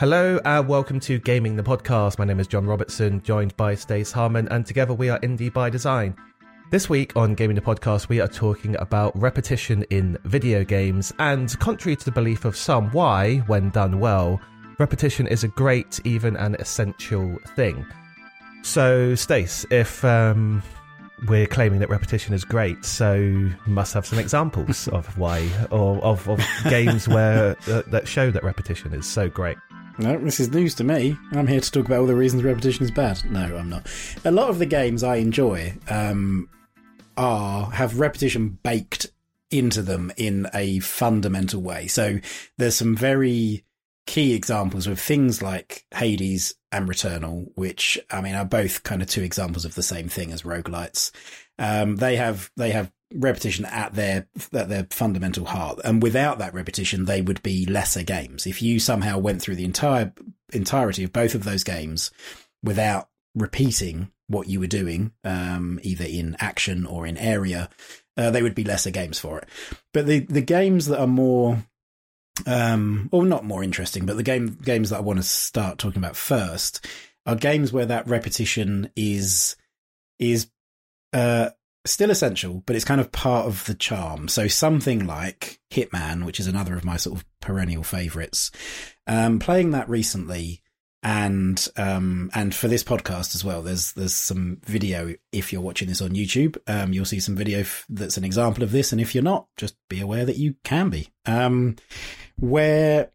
Hello and welcome to Gaming the Podcast. My name is John Robertson, joined by Stace Harmon, and together we are Indie by Design. This week on Gaming the Podcast, we are talking about repetition in video games, and contrary to the belief of some, why, when done well, repetition is a great, even an essential thing. So, Stace, if um, we're claiming that repetition is great, so must have some examples of why, or of, of games where uh, that show that repetition is so great. No, this is news to me. I'm here to talk about all the reasons repetition is bad. No, I'm not. A lot of the games I enjoy um, are have repetition baked into them in a fundamental way. So there's some very key examples with things like Hades and Returnal, which I mean are both kind of two examples of the same thing as roguelites. Um, they have they have repetition at their at their fundamental heart, and without that repetition, they would be lesser games. If you somehow went through the entire entirety of both of those games without repeating what you were doing, um, either in action or in area, uh, they would be lesser games for it. But the the games that are more um, or not more interesting, but the game games that I want to start talking about first are games where that repetition is is uh, still essential, but it's kind of part of the charm. So something like Hitman, which is another of my sort of perennial favorites, um, playing that recently and um and for this podcast as well there's there's some video if you're watching this on youtube um you'll see some video f- that's an example of this and if you're not just be aware that you can be um where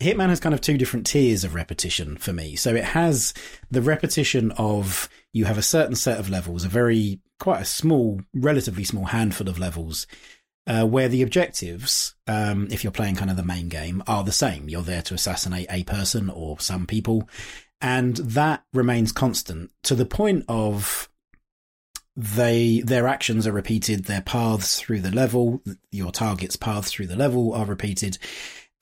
Hitman has kind of two different tiers of repetition for me. So it has the repetition of you have a certain set of levels, a very quite a small, relatively small handful of levels, uh, where the objectives, um, if you're playing kind of the main game, are the same. You're there to assassinate a person or some people, and that remains constant to the point of they their actions are repeated, their paths through the level, your target's paths through the level are repeated.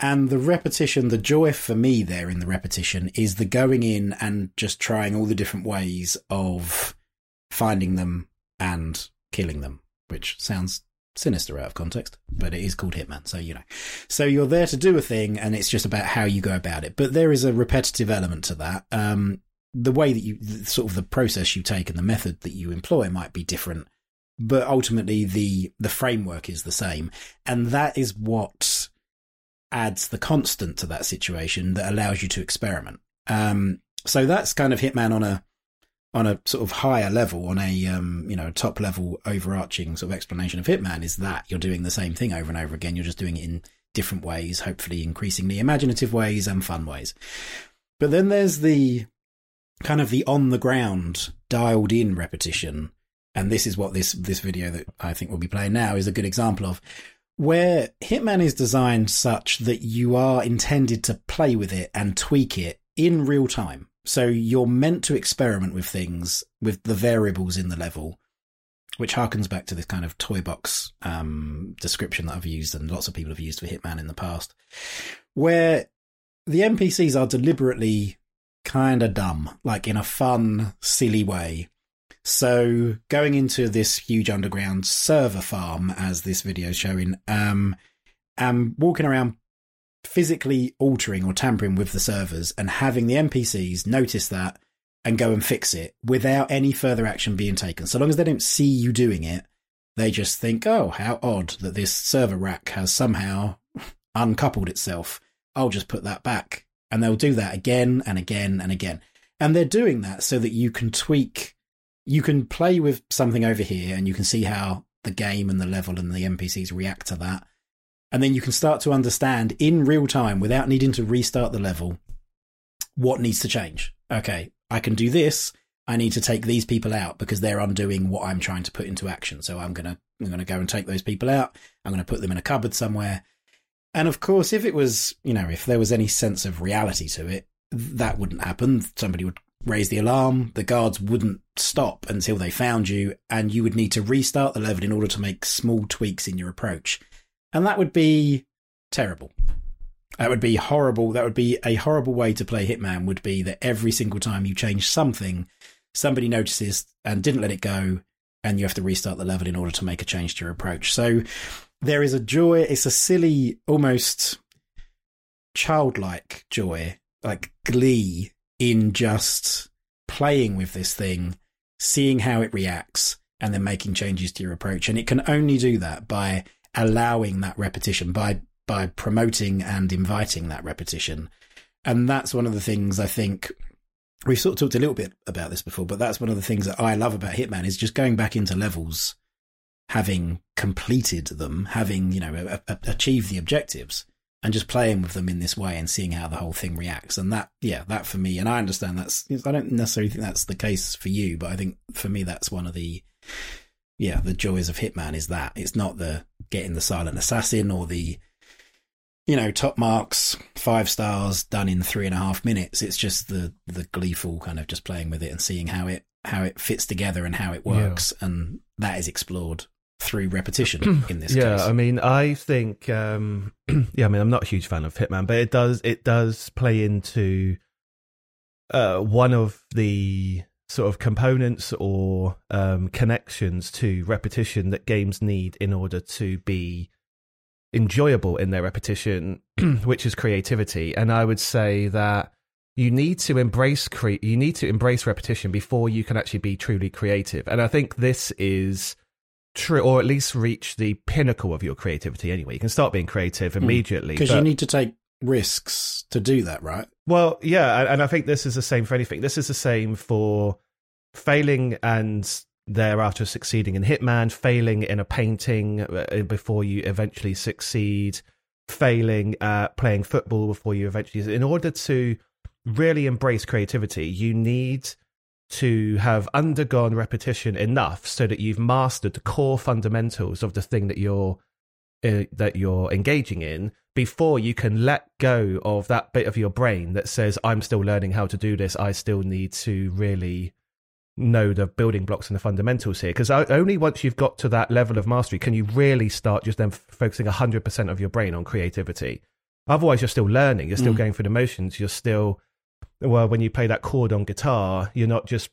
And the repetition, the joy for me there in the repetition is the going in and just trying all the different ways of finding them and killing them, which sounds sinister out of context, but it is called Hitman, so you know. So you're there to do a thing, and it's just about how you go about it. But there is a repetitive element to that. Um, the way that you sort of the process you take and the method that you employ might be different but ultimately the the framework is the same and that is what adds the constant to that situation that allows you to experiment um, so that's kind of hitman on a on a sort of higher level on a um, you know top level overarching sort of explanation of hitman is that you're doing the same thing over and over again. You're just doing it in different ways hopefully increasingly imaginative ways and fun ways. But then there's the kind of the on the ground dialed in repetition. And this is what this this video that I think we'll be playing now is a good example of where Hitman is designed such that you are intended to play with it and tweak it in real time. So you're meant to experiment with things with the variables in the level, which harkens back to this kind of toy box um, description that I've used and lots of people have used for Hitman in the past, where the NPCs are deliberately kind of dumb, like in a fun, silly way. So going into this huge underground server farm, as this video is showing, um, and walking around physically altering or tampering with the servers and having the NPCs notice that and go and fix it without any further action being taken. So long as they don't see you doing it, they just think, oh, how odd that this server rack has somehow uncoupled itself. I'll just put that back and they'll do that again and again and again. And they're doing that so that you can tweak, you can play with something over here and you can see how the game and the level and the NPCs react to that. And then you can start to understand in real time without needing to restart the level what needs to change. Okay, I can do this. I need to take these people out because they're undoing what I'm trying to put into action. So I'm to, I'm to go and take those people out. I'm to put them in a cupboard somewhere and of course, if it was, you know, if there was any sense of reality to it, that wouldn't happen. Somebody would raise the alarm, the guards wouldn't stop until they found you, and you would need to restart the level in order to make small tweaks in your approach. And that would be terrible. That would be horrible. That would be a horrible way to play Hitman, would be that every single time you change something, somebody notices and didn't let it go, and you have to restart the level in order to make a change to your approach. So there is a joy. It's a silly, almost childlike joy like glee in just playing with this thing, seeing how it reacts, and then making changes to your approach. And it can only do that by allowing that repetition, by by promoting and inviting that repetition. And that's one of the things I think we've sort of talked a little bit about this before, but that's one of the things that I love about Hitman is just going back into levels, having completed them, having, you know, a, a, achieved the objectives and just playing with them in this way and seeing how the whole thing reacts. And that, yeah, that for me, and I understand that's, I don't necessarily think that's the case for you, but I think for me, that's one of the, yeah, the joys of Hitman is that it's not the getting the silent assassin or the, you know, top marks, five stars, done in three and a half minutes. It's just the the gleeful kind of just playing with it and seeing how it how it fits together and how it works, yeah. and that is explored through repetition in this yeah, case. I mean, I think, um, yeah, I mean, I'm not a huge fan of Hitman, but it does it does play into uh, one of the sort of components or um, connections to repetition that games need in order to be enjoyable in their repetition, which is creativity. And I would say that you need to embrace cre- you need to embrace repetition before you can actually be truly creative. And I think this is true, or at least reach the pinnacle of your creativity. Anyway, you can start being creative hmm. immediately because mm. you need to take risks to do that, right? Well, yeah, and I think this is the same for anything. This is the same for failing and thereafter succeeding in Hitman, failing in a painting uh, before you eventually succeed, failing at playing football before you eventually. In order to really embrace creativity, you need to have undergone repetition enough so that you've mastered the core fundamentals of the thing that you're uh, that you're engaging in before you can let go of that bit of your brain that says i'm still learning how to do this. I still need to really know the building blocks and the fundamentals here. Because only once you've got to that level of mastery can you really start just then focusing 100% of your brain on creativity. Otherwise you're still learning you're still mm. going through the motions you're still well when you play that chord on guitar you're not just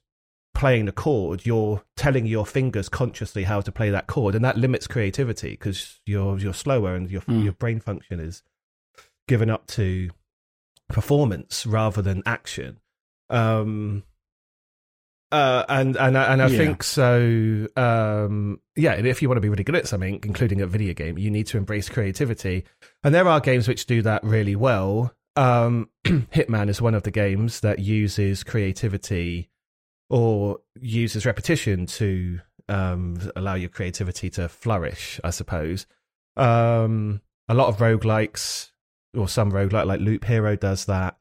playing the chord you're telling your fingers consciously how to play that chord and that limits creativity because you're you're slower and your mm. your brain function is given up to performance rather than action um uh, and and and I yeah. think so. Um, yeah, if you want to be really good at something, including a video game, you need to embrace creativity. And there are games which do that really well. Um, Hitman is one of the games that uses creativity or use uses repetition to um, allow your creativity to flourish. I suppose. Um, a lot of roguelikes or some roguelike like Loop Hero does that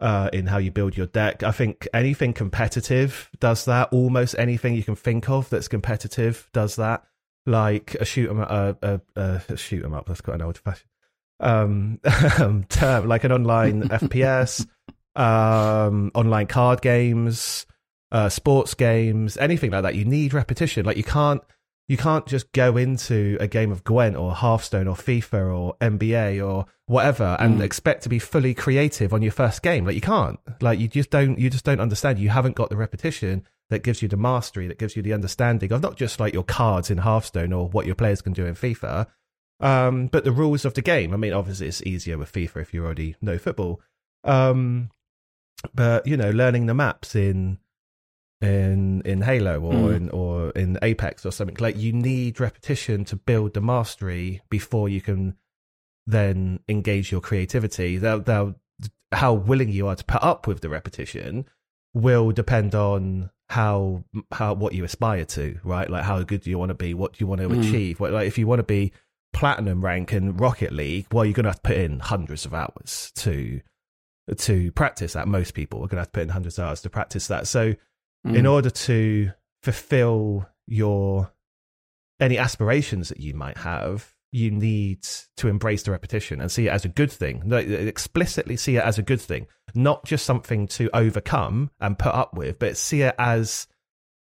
uh, in how you build your deck. I think anything competitive does that. Almost anything you can think of that's competitive does that. Like a shoot 'em uh, uh, uh, shoot 'em up. That's quite an old fashioned um, um, term. Like an online FPS, um, online card games, uh, sports games, anything like that. You need repetition. Like you can't you can't just go into a game of Gwent or Hearthstone or FIFA or NBA or whatever and mm. expect to be fully creative on your first game. Like you can't. Like you just don't. You just don't understand. You haven't got the repetition that gives you the mastery, that gives you the understanding of not just like your cards in Hearthstone or what your players can do in FIFA, um, but the rules of the game. I mean, obviously it's easier with FIFA if you already know football. Um, but you know, learning the maps in in in Halo or mm. in or in Apex or something. Like you need repetition to build the mastery before you can then engage your creativity. They'll, they'll, how willing you are to put up with the repetition will depend on how how what you aspire to, right? Like how good do you want to be? What do you want to mm. achieve? What, like if you want to be platinum rank in Rocket League, well, you're going to have to put in hundreds of hours to to practice that. Most people are going to have to put in hundreds of hours to practice that. So mm. in order to fulfill your any aspirations that you might have, you need to embrace the repetition and see it as a good thing. Like, explicitly see it as a good thing, not just something to overcome and put up with, but see it as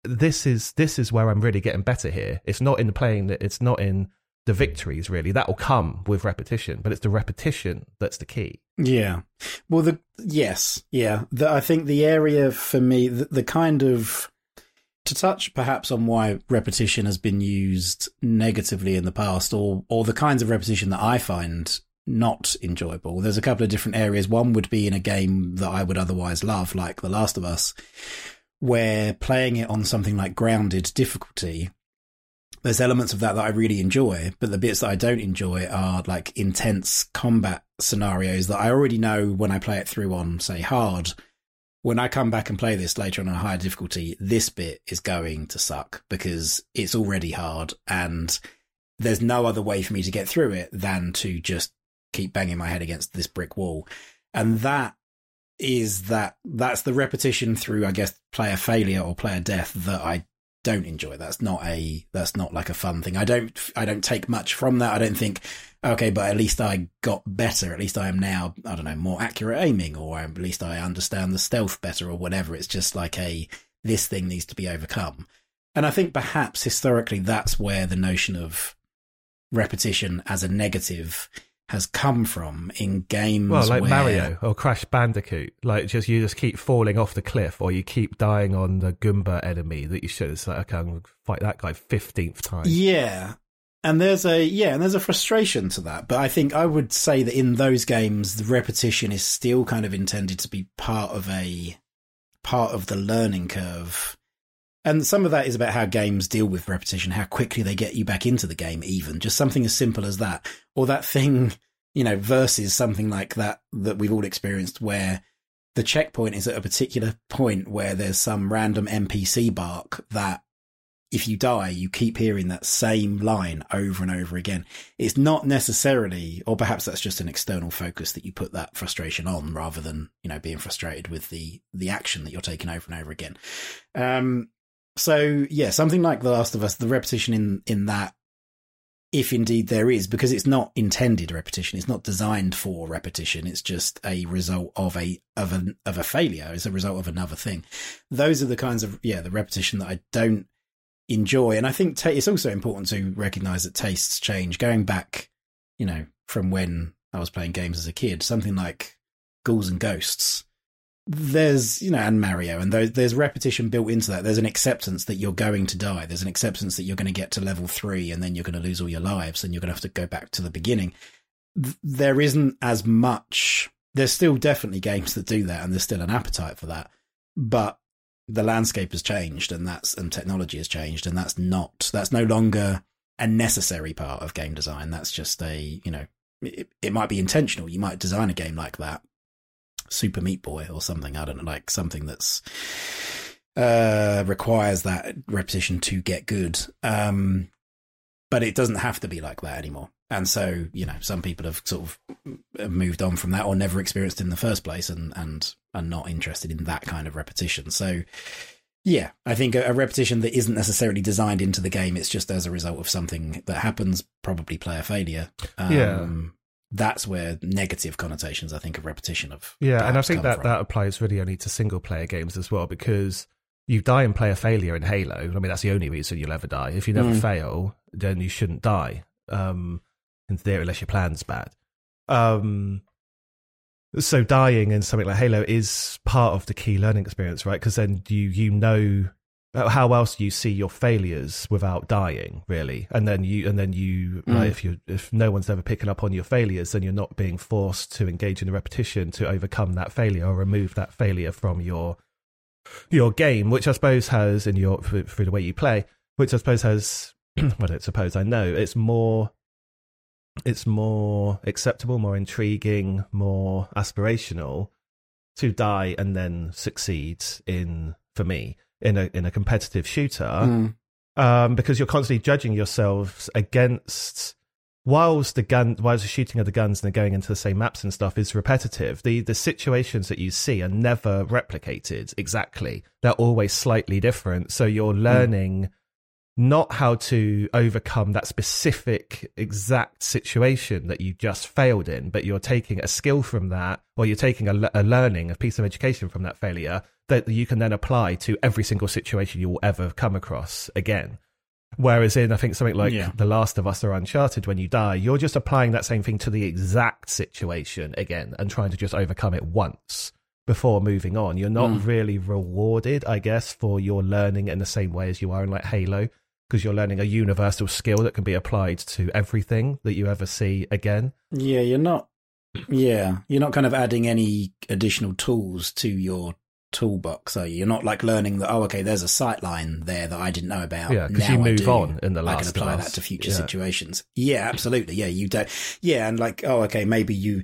this is this is where I'm really getting better here. It's not in the playing that it's not in the victories really. That will come with repetition, but it's the repetition that's the key. Yeah. Well, the yes, yeah. The, I think the area for me, the, the kind of to touch perhaps on why repetition has been used negatively in the past, or or the kinds of repetition that I find not enjoyable. There's a couple of different areas. One would be in a game that I would otherwise love, like The Last of Us, where playing it on something like grounded difficulty, there's elements of that that I really enjoy, but the bits that I don't enjoy are like intense combat scenarios that I already know when I play it through on, say, hard. When I come back and play this later on a higher difficulty, this bit is going to suck because it's already hard and there's no other way for me to get through it than to just keep banging my head against this brick wall. And that is that that's the repetition through, I guess, player failure or player death that I don't enjoy. That's not a that's not like a fun thing. I don't I don't take much from that. I don't think okay, but at least I got better. At least I am now I don't know more accurate aiming, or at least I understand the stealth better, or whatever. It's just like a this thing needs to be overcome. And I think perhaps historically that's where the notion of repetition as a negative has come from in games. Well, like where... Mario or Crash Bandicoot, like just you just keep falling off the cliff, or you keep dying on the Goomba enemy that you should. It's like okay, I'm gonna fight that guy fifteenth time. Yeah, and there's a yeah, and there's a frustration to that. But I think I would say that in those games, the repetition is still kind of intended to be part of a part of the learning curve and some of that is about how games deal with repetition, how quickly they get you back into the game, even just something as simple as that, or that thing, you know, versus something like that that we've all experienced where the checkpoint is at a particular point where there's some random NPC bark that if you die, you keep hearing that same line over and over again. It's not necessarily, or perhaps that's just an external focus that you put that frustration on rather than, you know, being frustrated with the, the action that you're taking over and over again. Um, so yeah, something like The Last of Us, the repetition in in that, if indeed there is, because it's not intended repetition, it's not designed for repetition. It's just a result of a of a of a failure. It's a result of another thing. Those are the kinds of yeah, the repetition that I don't enjoy, and I think t- it's also important to recognize that tastes change. Going back, you know, from when I was playing games as a kid, something like Ghouls and Ghosts there's you know and mario and there's, repetition built into that. There's an acceptance that you're going to die. There's an acceptance that you're going to get to level three and then you're going to lose all your lives and you're going to have to go back to the beginning. There isn't as much there's still definitely games that do that and there's still an appetite for that but the landscape has changed and that's and technology has changed and that's not that's no longer a necessary part of game design. That's just a you know it, it might be intentional. You might design a game like that Super Meat Boy or something. I don't know, like something that's uh, requires that repetition to get good. Um, but it doesn't have to be like that anymore. And so, you know, some people have sort of moved on from that or never experienced in the first place and, and are not interested in that kind of repetition. So, yeah, I think a, repetition that isn't necessarily designed into the game, it's just as a result of something that happens, probably player failure. Um, yeah that's where negative connotations, I think, of repetition of. Yeah, and I think that from. that applies really only to single player games as well, because you die in player failure in Halo. I mean, that's the only reason you'll ever die. If you never mm. fail, then you shouldn't die. Um, in theory, unless your plan's bad. Um, so dying in something like Halo is part of the key learning experience, right? Because then you you know how else do you see your failures without dying really and then you and then you mm. like, if you if no one's ever picking up on your failures then you're not being forced to engage in a repetition to overcome that failure or remove that failure from your your game which i suppose has in your through the way you play which i suppose has well i don't suppose i know it's more it's more acceptable more intriguing more aspirational to die and then succeed in for me in a in a competitive shooter mm. um, because you're constantly judging yourselves against whilst the gun whilst the shooting of the guns and then going into the same maps and stuff is repetitive the the situations that you see are never replicated exactly they're always slightly different so you're mm. learning mm not how to overcome that specific exact situation that you just failed in, but you're taking a skill from that, or you're taking a, a, learning, a piece of education from that failure that you can then apply to every single situation you will ever come across again. Whereas in, I think, something like yeah. The Last of Us or Uncharted, when you die, you're just applying that same thing to the exact situation again and trying to just overcome it once before moving on. You're not mm. really rewarded, I guess, for your learning in the same way as you are in like Halo because you're learning a universal skill that can be applied to everything that you ever see again. Yeah, you're not. Yeah, you're not kind of adding any additional tools to your toolbox, are you? You're not like learning that. Oh, okay, there's a sight line there that I didn't know about. Yeah, because you move on in the last I can apply class. that to future Yeah. situations. Yeah, absolutely. Yeah, you don't. Yeah, and like, oh, okay, maybe you,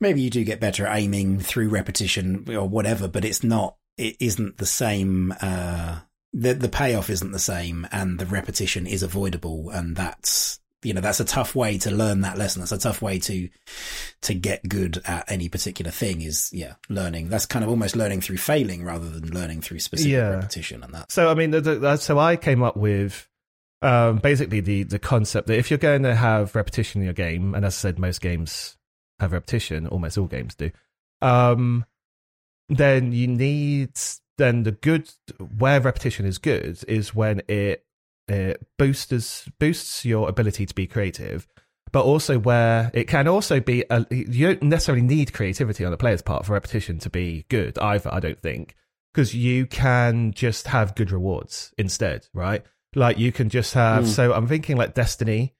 maybe you do get better at aiming through repetition or whatever, but it's not. It isn't the same. Uh, the the payoff isn't the same, and the repetition is avoidable, and that's you know that's a tough way to learn that lesson. That's a tough way to to get good at any particular thing. Is yeah, learning. That's kind of almost learning through failing rather than learning through specific Yeah. repetition, and that. So I mean, the, the, so I came up with um, basically the the concept that if you're going to have repetition in your game, and as I said, most games have repetition, almost all games do. Um, then you need then the good where repetition is good is when it it boosts boosts your ability to be creative. But also where it can also be, a, you don't necessarily need creativity on the player's part for repetition to be good either. I don't think because you can just have good rewards instead, right? Like you can just have. Mm. So I'm thinking like Destiny,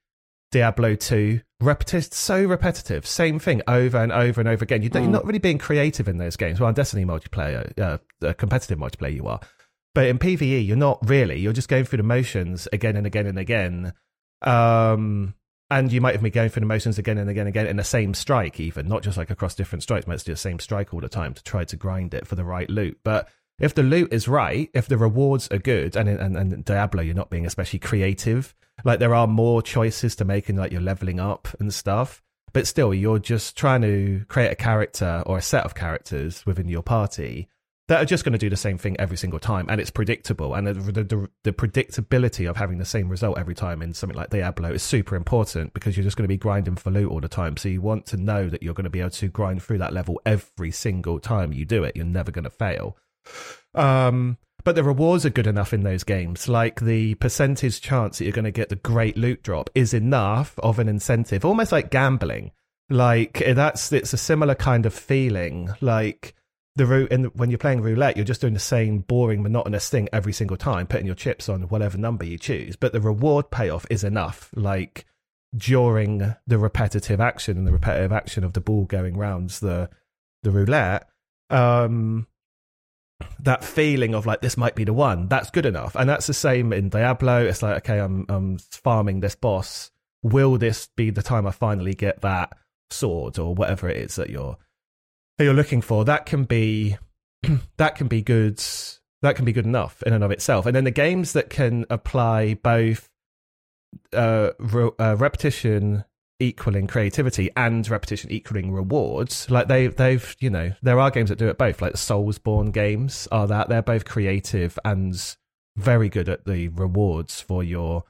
Diablo two, repetitive, so repetitive, same thing over and over and over again. You don't, Mm. You're not really being creative in those games. Well, in Destiny multiplayer, uh, competitive multiplayer, you are. But in PVE, you're not really. You're just going through the motions again and again and again. Um, and you might have been going through the motions again and again and again in the same strike, even not just like across different strikes. Might do the same strike all the time to try to grind it for the right loot. But if the loot is right, if the rewards are good, and and, and Diablo, you're not being especially creative. Like there are more choices to make in like you're leveling up and stuff. But still, you're just trying to create a character or a set of characters within your party that are just going to do the same thing every single time, and it's predictable. And the, the, the predictability of having the same result every time in something like Diablo is super important because you're just going to be grinding for loot all the time. So you want to know that you're going to be able to grind through that level every single time you do it. You're never going to fail. Um, but the rewards are good enough in those games. Like the percentage chance that you're going to get the great loot drop is enough of an incentive, almost like gambling. Like eh, that's it's a similar kind of feeling. Like the route in when you're playing roulette, you're just doing the same boring, monotonous thing every single time, putting your chips on whatever number you choose. But the reward payoff is enough. Like during the repetitive action and the repetitive action of the ball going rounds the the roulette, um, that feeling of like this might be the one. That's good enough. And that's the same in diablo. It's like okay i'm i'm farming this boss. Will this be the time i finally get that sword or whatever it is that you're that you're looking for? That can be that can be good that can be good enough in and of itself. And then the games that can apply both uh, re- uh repetition equaling creativity and repetition equaling rewards. Like they they've you know there are games that do it both. Like the Soulsborne games are that. They're both creative and very good at the rewards for your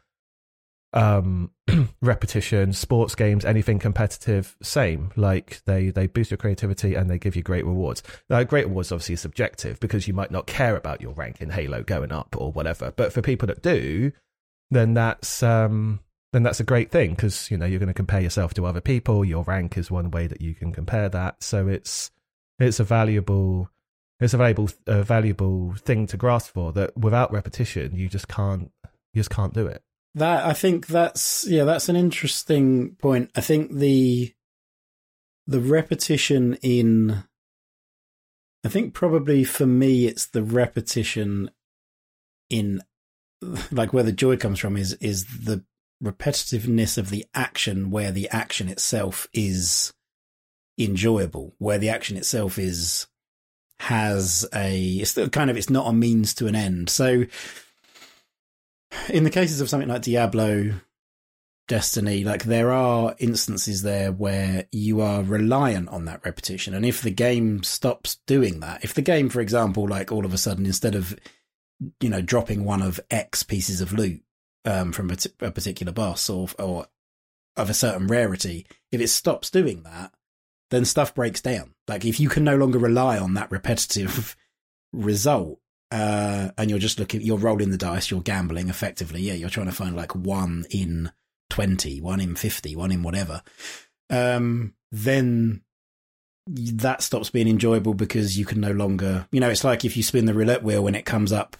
um repetition. Sports games anything competitive same. Like they they boost your creativity and they give you great rewards. Now great rewards obviously subjective because you might not care about your rank in halo going up or whatever. But for people that do then that's um then that's a great thing because you know you're going to compare yourself to other people. Your rank is one way that you can compare that. So it's it's a valuable it's a valuable a valuable thing to grasp for that without repetition you just can't you just can't do it. That I think that's yeah, that's an interesting point. I think the the repetition in I think probably for me it's the repetition in like where the joy comes from is is the repetitiveness of the action where the action itself is enjoyable, where the action itself is has a it's kind of it's not a means to an end. So in the cases of something like Diablo, Destiny, like there are instances there where you are reliant on that repetition. And if the game stops doing that, if the game, for example, like all of a sudden, instead of, you know, dropping one of X pieces of loot um, from a, particular boss or, or of a certain rarity, if it stops doing that, then stuff breaks down. Like if you can no longer rely on that repetitive result, uh, and you're just looking, you're rolling the dice, you're gambling effectively. Yeah, you're trying to find like one in 20, one in 50, one in whatever. Um, then that stops being enjoyable because you can no longer, you know, it's like if you spin the roulette wheel when it comes up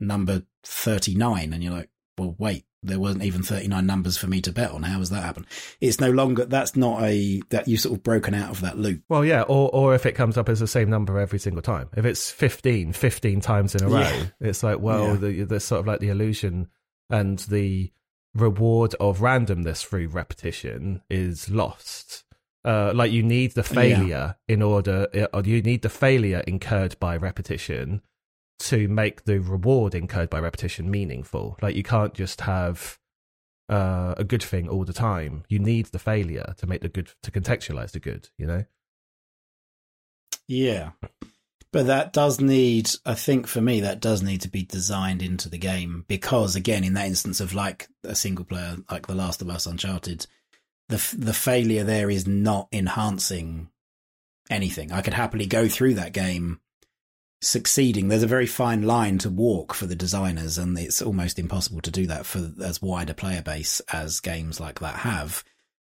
number 39 and you're like, well, wait, there wasn't even 39 numbers for me to bet on. How has that happened? It's no longer, that's not a, that you've sort of broken out of that loop. Well, yeah, or, or if it comes up as the same number every single time. If it's 15, 15 times in a row, yeah. it's like, well, yeah. the, there's sort of like the illusion and the reward of randomness through repetition is lost. Uh, like you need the failure yeah. in order, or you need the failure incurred by repetition to make the reward incurred by repetition meaningful. Like you can't just have uh, a good thing all the time. You need the failure to make the good to contextualize the good. You know. Yeah, but that does need. I think for me, that does need to be designed into the game because, again, in that instance of like a single player, like The Last of Us, Uncharted, the the failure there is not enhancing anything. I could happily go through that game succeeding. There's a very fine line to walk for the designers, and it's almost impossible to do that for as wide a player base as games like that have.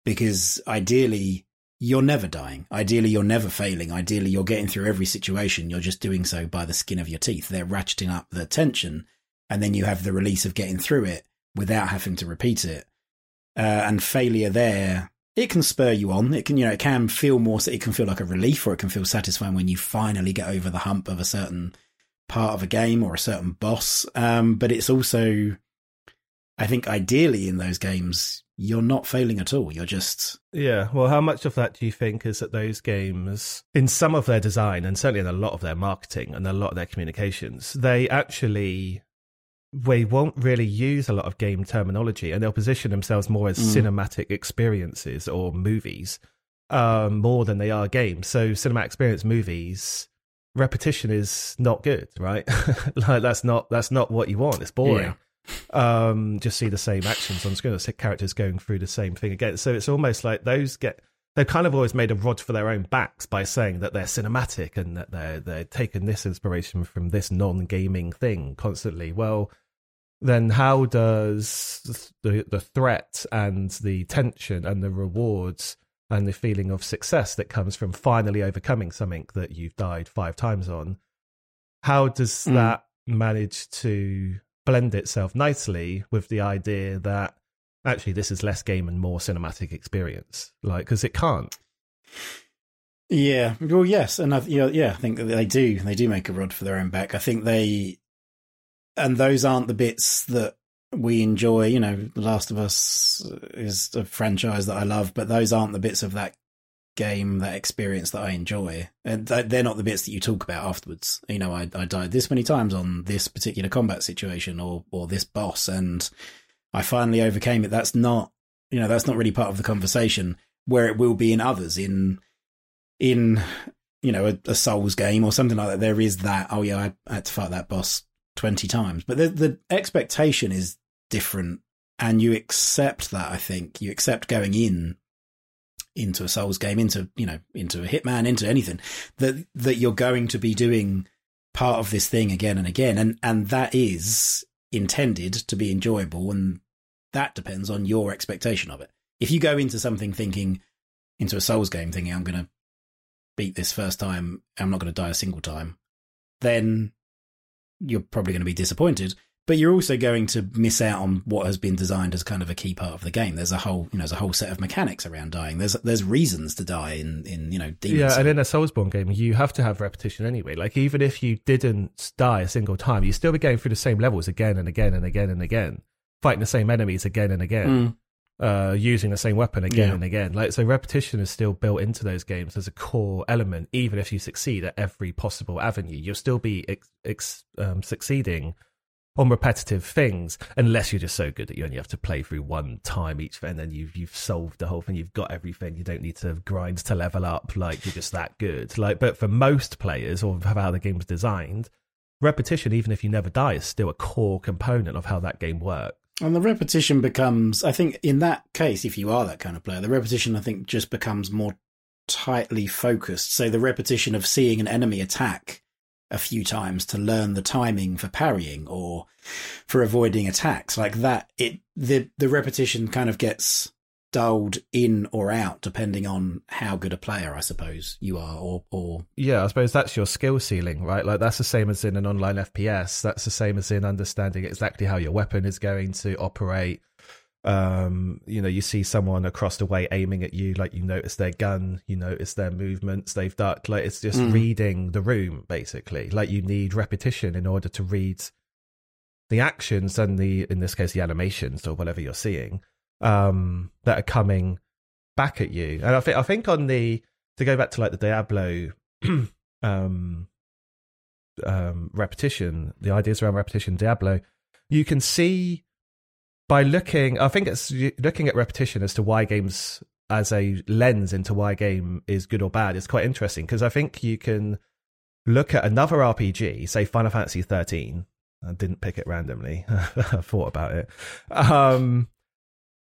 Because ideally, you're never dying. Ideally, you're never failing. Ideally, you're getting through every situation. You're just doing so by the skin of your teeth. They're ratcheting up the tension, and then you have the release of getting through it without having to repeat it. Uh, and failure there it can spur you on. It can, you know, it can feel more, it can feel like a relief or it can feel satisfying when you finally get over the hump of a certain part of a game or a certain boss. Um, but it's also, I think ideally in those games, you're not failing at all. You're just. Yeah. Well, how much of that do you think is that those games, in some of their design and certainly in a lot of their marketing and a lot of their communications, they actually we won't really use a lot of game terminology and they'll position themselves more as mm. cinematic experiences or movies um, more than they are games. So cinematic experience movies repetition is not good, right? like that's not that's not what you want. It's boring. Yeah. Um, just see the same actions on screen, the characters going through the same thing again. So it's almost like those get they've kind of always made a rod for their own backs by saying that they're cinematic and that they're they're taking this inspiration from this non gaming thing constantly. Well, then how does the the threat and the tension and the rewards and the feeling of success that comes from finally overcoming something that you've died five times on how does mm. that manage to blend itself nicely with the idea that actually this is less game and more cinematic experience? Like because it can't. Yeah. Well yes and I, you know, yeah i think they do they do make a rod for their own back. I think they and those aren't the bits that we enjoy. You know, The Last of Us is a franchise that I love, but those aren't the bits of that game, that experience that I enjoy. And they're not the bits that you talk about afterwards. You know, I, I died this many times on this particular combat situation or, or this boss, and I finally overcame it. That's not, you know, that's not really part of the conversation where it will be in others in, in, you know, a, a Souls game or something like that. There is that, oh yeah, I, I had to fight that boss 20 times. But the, the expectation is different and you accept that, I think. You accept going in into a Souls game, into, you know, into a Hitman, into anything, that, that you're going to be doing part of this thing again and again. And, and that is intended to be enjoyable. And that depends on your expectation of it. If you go into something thinking, into a Souls game thinking, I'm going to beat this first time, I'm not going to die a single time, then you're probably going to be disappointed. But you're also going to miss out on what has been designed as kind of a key part of the game. There's a whole, you know, there's a whole set of mechanics around dying. There's there's reasons to die in in you know. Demons. Yeah, and in a Soulsborne game, you have to have repetition anyway. Like even if you didn't die a single time, you still be going through the same levels again and again and again and again, fighting the same enemies again and again. Mm uh, using the same weapon again yeah. and again. Like so, repetition is still built into those games as a core element. Even if you succeed at every possible avenue, you'll still be ex- ex- um, succeeding on repetitive things, unless you're just so good that you only have to play through one time each, and then you've you've solved the whole thing. You've got everything. You don't need to grind to level up. Like you're just that good. Like, but for most players, or how the game's designed, repetition, even if you never die, is still a core component of how that game works. And the repetition becomes, I think, in that case, if you are that kind of player, the repetition, I think, just becomes more tightly focused. So the repetition of seeing an enemy attack a few times to learn the timing for parrying or for avoiding attacks like that, it the the repetition kind of gets dulled in or out depending on how good a player I suppose you are or or yeah I suppose that's your skill ceiling right? Like that's the same as in an online FPS that's the same as in understanding exactly how your weapon is going to operate. Um you know you see someone across the way aiming at you like you notice their gun you notice their movements they've ducked like it's just mm. reading the room basically. Like you need repetition in order to read the actions and the in this case the animations or whatever you're seeing um, that are coming back at you. And I think I think on the to go back to like the Diablo um, um, repetition, the ideas around repetition, Diablo, you can see by looking. I think it's looking at repetition as to why games as a lens into why a game is good or bad is quite interesting because I think you can look at another RPG, say Final Fantasy 13. I didn't pick it randomly. I thought about it. Um,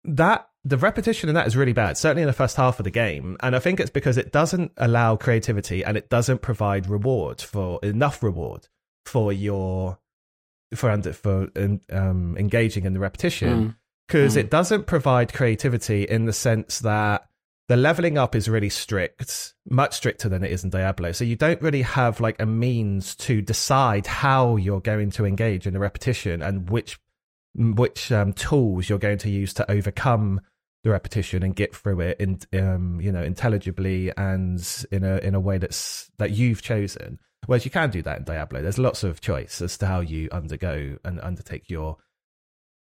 that the repetition in that is really bad, certainly in the first half of the game. And I think it's because it doesn't allow creativity and it doesn't provide reward for enough reward for your for under for um, engaging in the repetition because mm. mm. it doesn't provide creativity in the sense that the leveling up is really strict, much stricter than it is in Diablo. So you don't really have like a means to decide how you're going to engage in the repetition and which which um, tools you're going to use to overcome the repetition and get through it in um, you know intelligibly and in a in a way that's that you've chosen. Whereas you can do that in diablo. There's lots of choice as to how you undergo and undertake your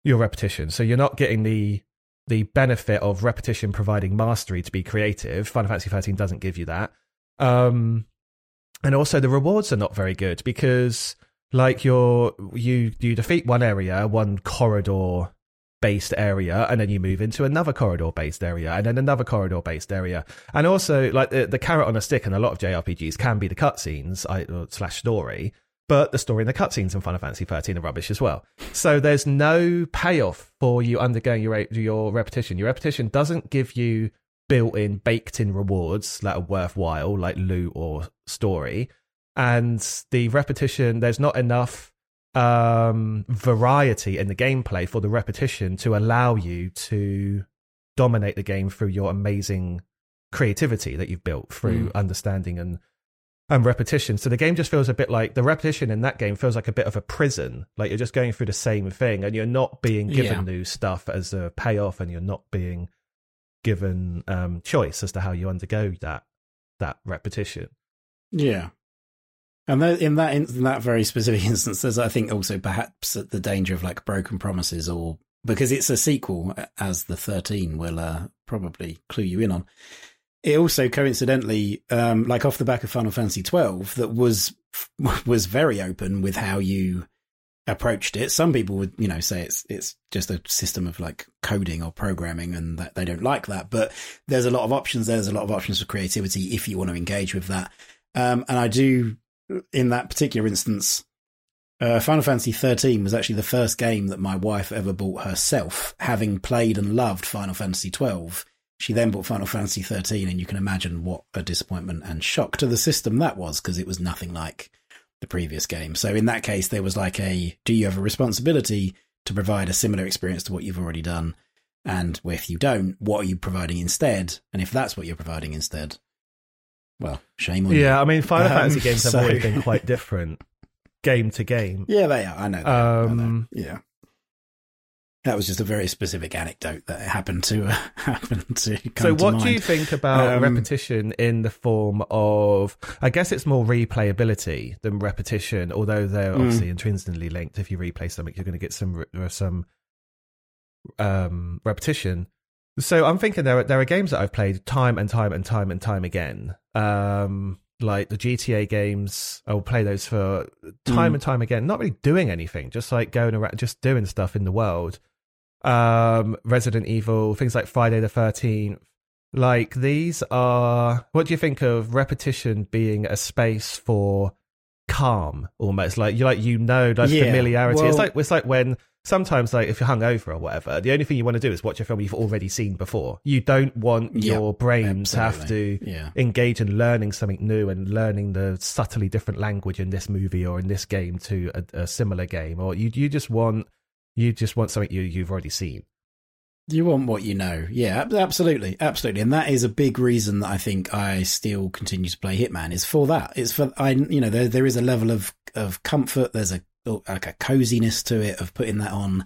your repetition. So you're not getting the the benefit of repetition providing mastery to be creative. Final fantasy 13 doesn't give you that. Um and also the rewards are not very good because like you're you you defeat one area, one corridor based area and then you move into another corridor based area and then another corridor based area. And also like the, the carrot on a stick and a lot of jrpgs can be the cutscenes slash story but the story and the cutscenes in final fantasy 13 are rubbish as well. So there's no payoff for you undergoing your your repetition. Your repetition doesn't give you built-in baked-in rewards that are worthwhile like loot or story and the repetition there's not enough um, variety in the gameplay for the repetition to allow you to dominate the game through your amazing creativity that you've built through mm. understanding and and repetition. So the game just feels a bit like the repetition in that game feels like a bit of a prison. Like you're just going through the same thing and you're not being given yeah. new stuff as a payoff and you're not being given um, choice as to how you undergo that that repetition. Yeah. And in that in that very specific instance, there's I think also perhaps the danger of like broken promises, or because it's a sequel, as the thirteen will uh, probably clue you in on. It also coincidentally, um, like off the back of Final Fantasy twelve, that was was very open with how you approached it. Some people would, you know, say it's it's just a system of like coding or programming, and that they don't like that. But there's a lot of options. There's a lot of options for creativity if you want to engage with that. Um, and I do in that particular instance, uh, Final Fantasy 13 was actually the first game that my wife ever bought herself, having played and loved Final Fantasy 12. She then bought Final Fantasy 13, and you can imagine what a disappointment and shock to the system that was because it was nothing like the previous game. So, in that case, there was like a do you have a responsibility to provide a similar experience to what you've already done? And if you don't, what are you providing instead? And if that's what you're providing instead, well, shame on yeah, you. Yeah, I mean, Final um, Fantasy games so... have always been quite different, game to game. Yeah, they are. I know. That. Um, I know. Yeah, that was just a very specific anecdote that happened to uh, happened to. so, what mind. do you think about um, repetition in the form of? I guess it's more replayability than repetition, although they're mm. obviously intrinsically linked. If you replay something, you're going to get some some um, repetition. So I'm thinking there are, there are games that I've played time and time and time and time again. Um, like the GTA games, I'll play those for time mm. and time again, not really doing anything, just like going around, just doing stuff in the world. Um, Resident Evil, things like Friday the 13th. Like these are, what do you think of repetition being a space for calm almost like you like you know like yeah, familiarity well, it's like it's like when sometimes like if you're hungover or whatever, the only thing you want to do is watch a film you've already seen before. You don't want yep, your brain absolutely. to have to yeah. engage in learning something new and learning the subtly different language in this movie or in this game to a, a similar game. Or you you just want you just want something you you've already seen. You want what you know. Yeah, absolutely. Absolutely. And that is a big reason that I think I still continue to play Hitman is for that. It's for, I, you know, there, there is a level of, of comfort. There's a, like a coziness to it of putting that on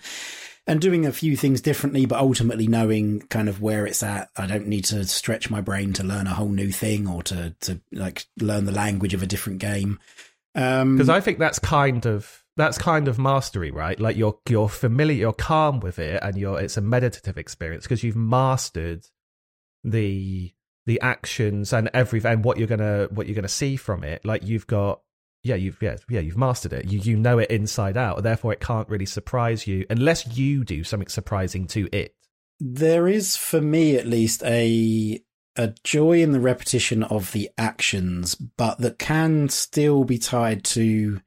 and doing a few things differently, but ultimately knowing kind of where it's at. I don't need to stretch my brain to learn a whole new thing or to, to like learn the language of a different game. Um, Because I think that's kind of that's kind of mastery, right? Like you're you're familiar, you're calm with it, and you're it's a meditative experience because you've mastered the the actions and every and what you're gonna what you're gonna see from it. Like you've got yeah you've yeah yeah you've mastered it. You you know it inside out. Therefore, it can't really surprise you unless you do something surprising to it. there is for me at least a a joy in the repetition of the actions but that can still be tied to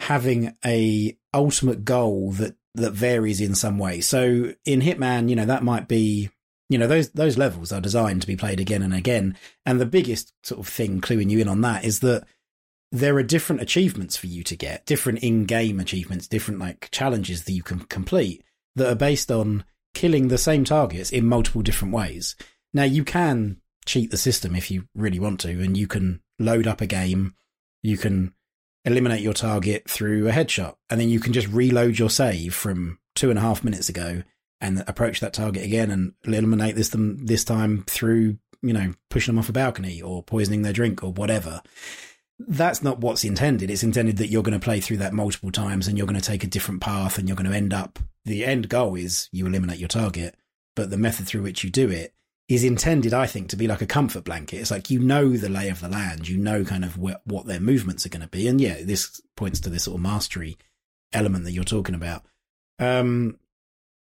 having a ultimate goal that that varies in some way so in hitman you know that might be you know those those levels are designed to be played again and again and the biggest sort of thing cluing you in on that is that there are different achievements for you to get different in-game achievements different like challenges that you can complete that are based on killing the same targets in multiple different ways. Now you can cheat the system if you really want to, and you can load up a game, you can eliminate your target through a headshot, and then you can just reload your save from two and a half minutes ago and approach that target again and eliminate this them this time through, you know, pushing them off a balcony or poisoning their drink or whatever that's not what's intended. It's intended that you're going to play through that multiple times and you're going to take a different path and you're going to end up. The end goal is you eliminate your target, but the method through which you do it is intended, I think, to be like a comfort blanket. It's like you know the lay of the land, you know kind of wh- what their movements are going to be. And yeah, this points to this sort of mastery element that you're talking about. Um,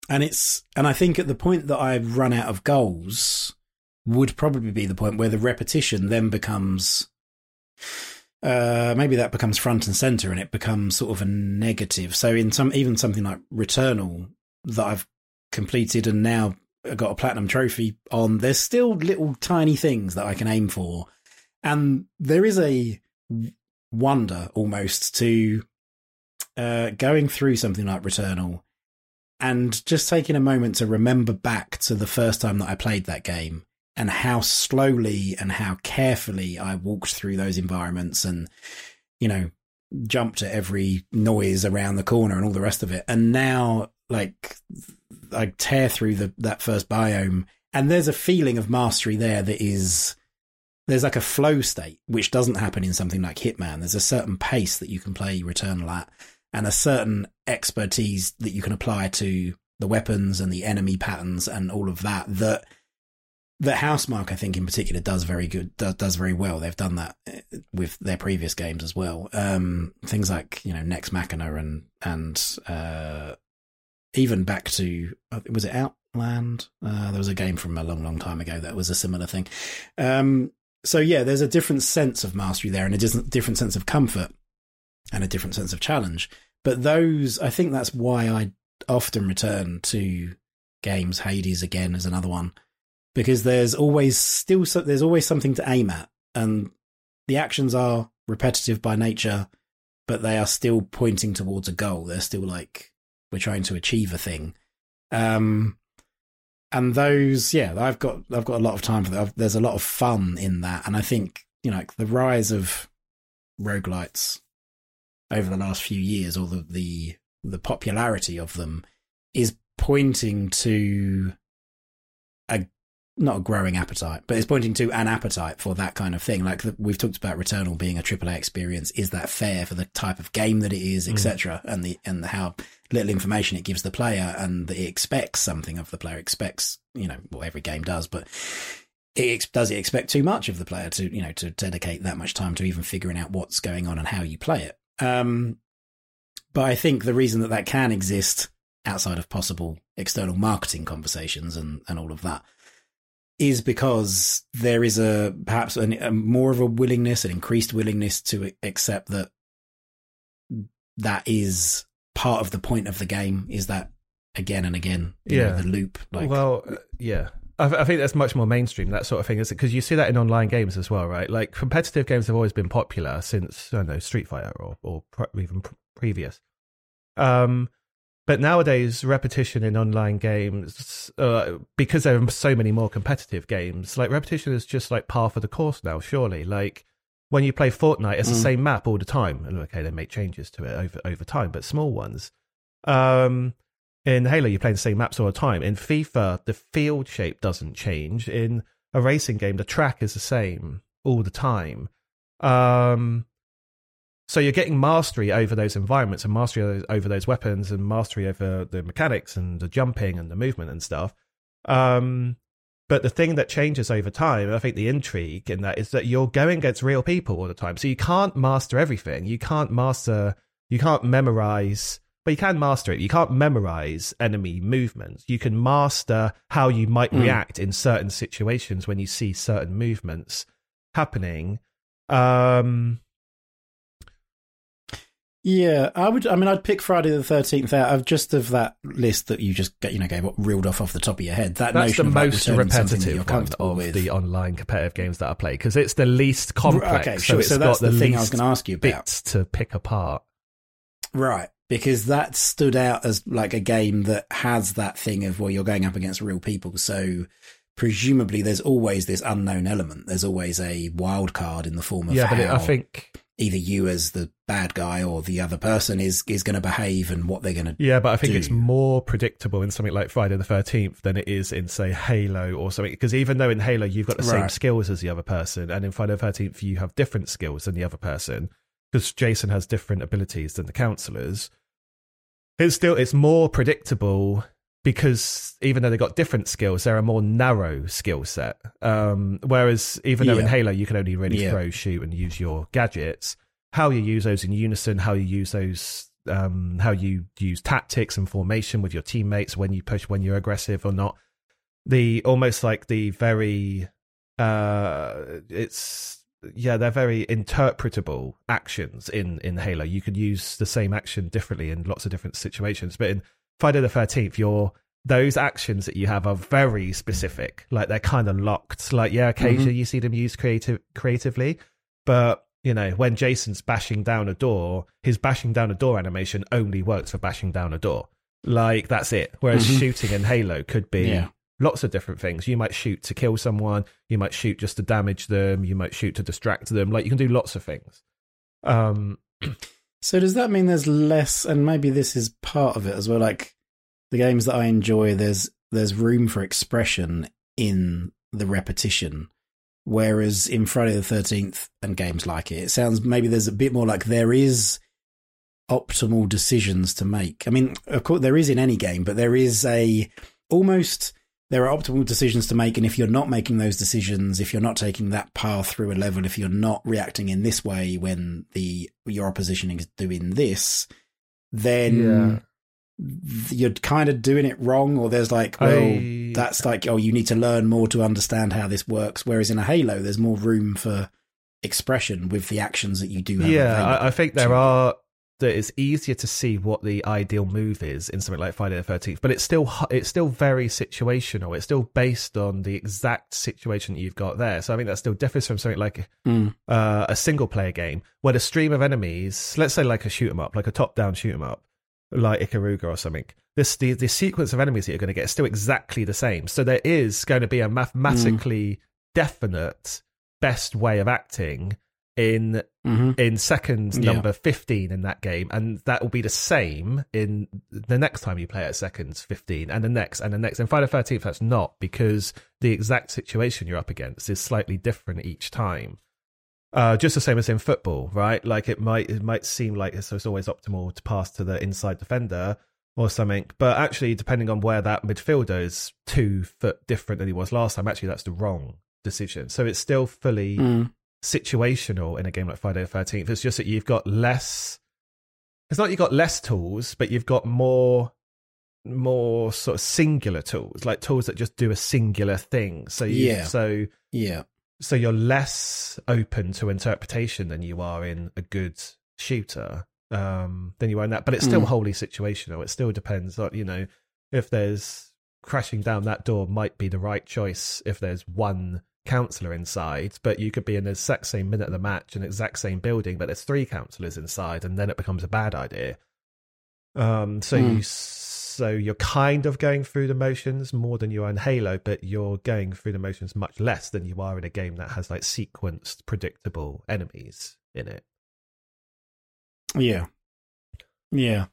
and it's, and I think at the point that I've run out of goals would probably be the point where the repetition then becomes uh, maybe that becomes front and center and it becomes sort of a negative. So in some, even something like Returnal that I've completed and now got a platinum trophy on, there's still little tiny things that I can aim for. And there is a wonder almost to uh, going through something like Returnal and just taking a moment to remember back to the first time that I played that game and how slowly and how carefully I walked through those environments and, you know, jumped at every noise around the corner and all the rest of it. And now, like, I tear through the, that first biome and there's a feeling of mastery there that is, there's like a flow state, which doesn't happen in something like Hitman. There's a certain pace that you can play Returnal at and a certain expertise that you can apply to the weapons and the enemy patterns and all of that, that, Housemarque, I think, in particular, does very good, does, very well. They've done that uh, with their previous games as well. Um, things like you know Nex Machina and and uh, even back to was it Outland? Uh, there was a game from a long, long time ago that was a similar thing. Um, so yeah, there's a different sense of mastery there, and a different sense of comfort, and a different sense of challenge. But those, I think, that's why I often return to games. Hades again is another one because there's always still so, there's always something to aim at, and the actions are repetitive by nature, but they are still pointing towards a goal. They're still like we're trying to achieve a thing. Um, and those, yeah, I've got I've got a lot of time for that. There's a lot of fun in that, and I think you know the rise of roguelites over the last few years, or the the the popularity of them, is pointing to a not a growing appetite, but it's pointing to an appetite for that kind of thing. Like the, we've talked about Returnal being a AAA experience. Is that fair for the type of game that it is, etc., mm. and the and the, how little information it gives the player, and that it expects something of the player. Expects you know what every game does, but it does it expect too much of the player to you know to dedicate that much time to even figuring out what's going on and how you play it. Um, but I think the reason that that can exist outside of possible external marketing conversations and and all of that is because there is a perhaps a, a more of a willingness, an increased willingness to accept that that is part of the point of the game. Is that again and again, yeah, know, the loop. Like, well, uh, yeah. I, I, think that's much more mainstream, that sort of thing, is because you see that in online games as well, right? Like competitive games have always been popular since I don't know Street Fighter or or pre- even previous. Um, But nowadays, repetition in online games, uh, because there are so many more competitive games, like repetition is just like par for the course now. Surely, like when you play Fortnite, it's mm. the same map all the time. And okay, they make changes to it over over time, but small ones. Um, in Halo, you're playing the same maps all the time. In FIFA, the field shape doesn't change. In a racing game, the track is the same all the time. Um, so you're getting mastery over those environments and mastery over those weapons and mastery over the mechanics and the jumping and the movement and stuff. Um, but the thing that changes over time, I think the intrigue in that is that you're going against real people all the time. So you can't master everything. You can't master, you can't memorize, but you can master it. You can't memorize enemy movements. You can master how you might mm. react in certain situations when you see certain movements happening. Um, yeah, I would. I mean, I'd pick Friday the Thirteenth out of just of that list that you just you know gave what reeled off off the top of your head. That that's the most repetitive one of with. the online competitive games that I play because it's the least complex. Okay, sure. So, so that's the, the thing I was going to ask you about to pick apart. Right, because that stood out as like a game that has that thing of well, you're going up against real people, so presumably there's always this unknown element. There's always a wild card in the form of yeah, but it, I think either you as the bad guy or the other person is is going to behave and what they're going to yeah but i think do. it's more predictable in something like friday the 13th than it is in say halo or something because even though in halo you've got the right. same skills as the other person and in friday the 13th you have different skills than the other person because jason has different abilities than the counselors it's still it's more predictable because even though they've got different skills, they're a more narrow skill set. Um, whereas even though yeah. in Halo you can only really yeah. throw, shoot, and use your gadgets, how you use those in unison, how you use those, um, how you use tactics and formation with your teammates when you push, when you're aggressive or not. The almost like the very, uh, it's yeah, they're very interpretable actions in in Halo. You could use the same action differently in lots of different situations, but in Friday the Thirteenth, your those actions that you have are very specific. Like they're kind of locked. Like yeah, occasionally mm-hmm. you see them used creative creatively, but you know when Jason's bashing down a door, his bashing down a door animation only works for bashing down a door. Like that's it. Whereas mm-hmm. shooting in Halo could be yeah. lots of different things. You might shoot to kill someone. You might shoot just to damage them. You might shoot to distract them. Like you can do lots of things. Um. So does that mean there's less, and maybe this is part of it as well? Like the games that I enjoy, there's there's room for expression in the repetition, whereas in Friday the Thirteenth and games like it, it sounds maybe there's a bit more like there is optimal decisions to make. I mean, of course, there is in any game, but there is a almost there are optimal decisions to make and if you're not making those decisions if you're not taking that path through a level if you're not reacting in this way when the your opposition is doing this then yeah. you're kind of doing it wrong or there's like well I... that's like oh you need to learn more to understand how this works whereas in a halo there's more room for expression with the actions that you do yeah I, I think there are that it's easier to see what the ideal move is in something like Friday the Thirteenth, but it's still it's still very situational. It's still based on the exact situation that you've got there. So I think that still differs from something like mm. uh, a single player game where the stream of enemies, let's say like a shoot 'em up, like a top down shoot 'em up, like Ikaruga or something. This the the sequence of enemies that you're going to get is still exactly the same. So there is going to be a mathematically mm. definite best way of acting in mm-hmm. in second number yeah. 15 in that game and that will be the same in the next time you play at seconds 15 and the next and the next. And Friday the 13th that's not because the exact situation you're up against is slightly different each time. Uh, just the same as in football right? Like it might it might seem like it's, it's always optimal to pass to the inside defender or something but actually depending on where that midfielder is two foot different than he was last time actually that's the wrong decision. So it's still fully mm situational in a game like Friday the 13th. It's just that you've got less. It's not you've got less tools, but you've got more more sort of singular tools, like tools that just do a singular thing. So you, yeah, so yeah, so you're less open to interpretation than you are in a good shooter um, than you are in that. But it's still mm. wholly situational. It still depends on you know if there's crashing down that door might be the right choice if there's one counselor inside, but you could be in the exact same minute of the match in the exact same building, but there's three counselors inside, and then it becomes a bad idea. Um, so mm. you so you're kind of going through the motions more than you are in Halo, but you're going through the motions much less than you are in a game that has like sequenced, predictable enemies in it. Yeah, yeah.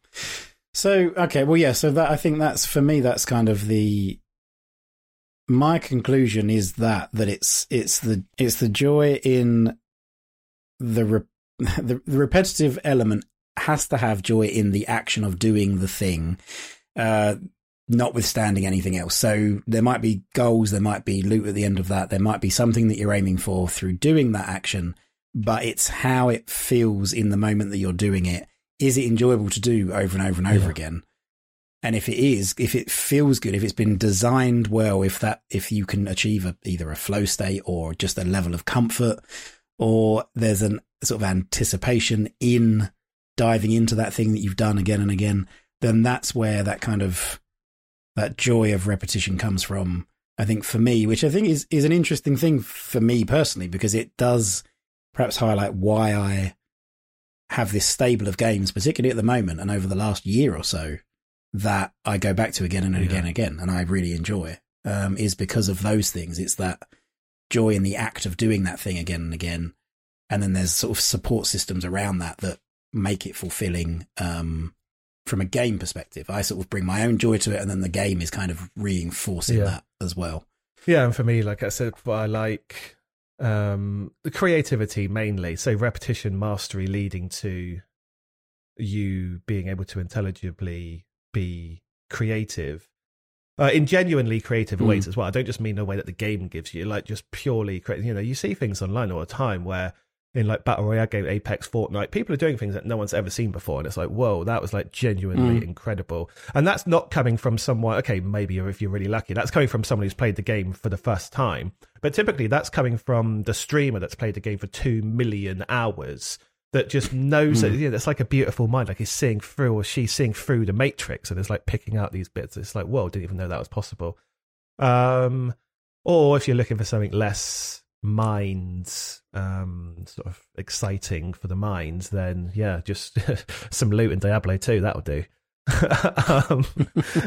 So okay, well, yeah. So that I think that's for me. That's kind of the my conclusion is that that it's it's the it's the joy in the re, the, the repetitive element has to have joy in the action of doing the thing uh, notwithstanding anything else. So there might be goals, there might be loot at the end of that, there might be something that you're aiming for through doing that action, but it's how it feels in the moment that you're doing it. Is it enjoyable to do over and over and over yeah. again? And if it is, if it feels good, if it's been designed well, if that, if you can achieve a, either a flow state or just a level of comfort, or there's an sort of anticipation in diving into that thing that you've done again and again, then that's where that kind of that joy of repetition comes from. I think for me, which I think is is an interesting thing for me personally, because it does perhaps highlight why I have this stable of games, particularly at the moment and over the last year or so, that I go back to again and again and again, and I really enjoy. Um, is because of those things. It's that joy in the act of doing that thing again and again, and then there's sort of support systems around that that make it fulfilling. Um, from a game perspective. I sort of bring my own joy to it, and then the game is kind of reinforcing yeah. that as well. Yeah, and for me, like I said, I like um, the creativity mainly. So repetition, mastery, leading to you being able to intelligibly be creative. Uh, in genuinely creative mm. ways as well. I don't just mean the way that the game gives you, like just purely creative. You know, you see things online all the time where in like battle royale game apex fortnite people are doing things that no one's ever seen before and it's like whoa that was like genuinely mm. incredible and that's not coming from someone okay maybe if you're really lucky that's coming from someone who's played the game for the first time but typically that's coming from the streamer that's played the game for 2 million hours that just knows mm. that you know, it's like a beautiful mind like he's seeing through or she's seeing through the matrix and it's like picking out these bits. It's like whoa didn't even know that was possible. Um or if you're looking for something less minds um sort of exciting for the minds then yeah just some loot in diablo 2 that'll do. Um,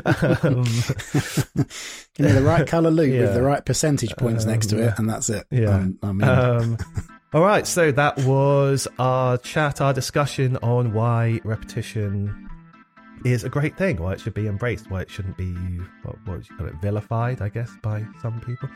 um, you know the right color loot yeah. with the right percentage points um, next to it and that's it. yeah. Um, um, all right so that was our chat our discussion on why repetition is a great thing why it should be embraced why it shouldn't be what, what you call it vilified i guess by some people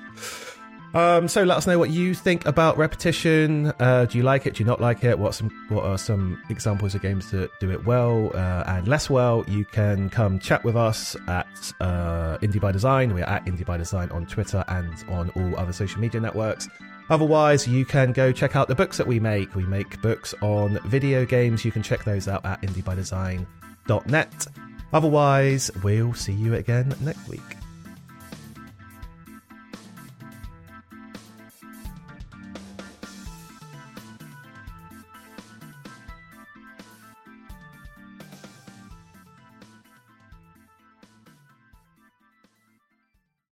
um, so let us know what you think about repetition. Uh, do you like it? Do you not like it? What some what are some examples of games that do it well uh, and less well? You can come chat with us at uh, Indie by Design. We are at Indie by Design on Twitter and on all other social media networks. Otherwise, you can go check out the books that we make. We make books on video games. You can check those out at indiebydesign.net. Otherwise, we'll see you again next week.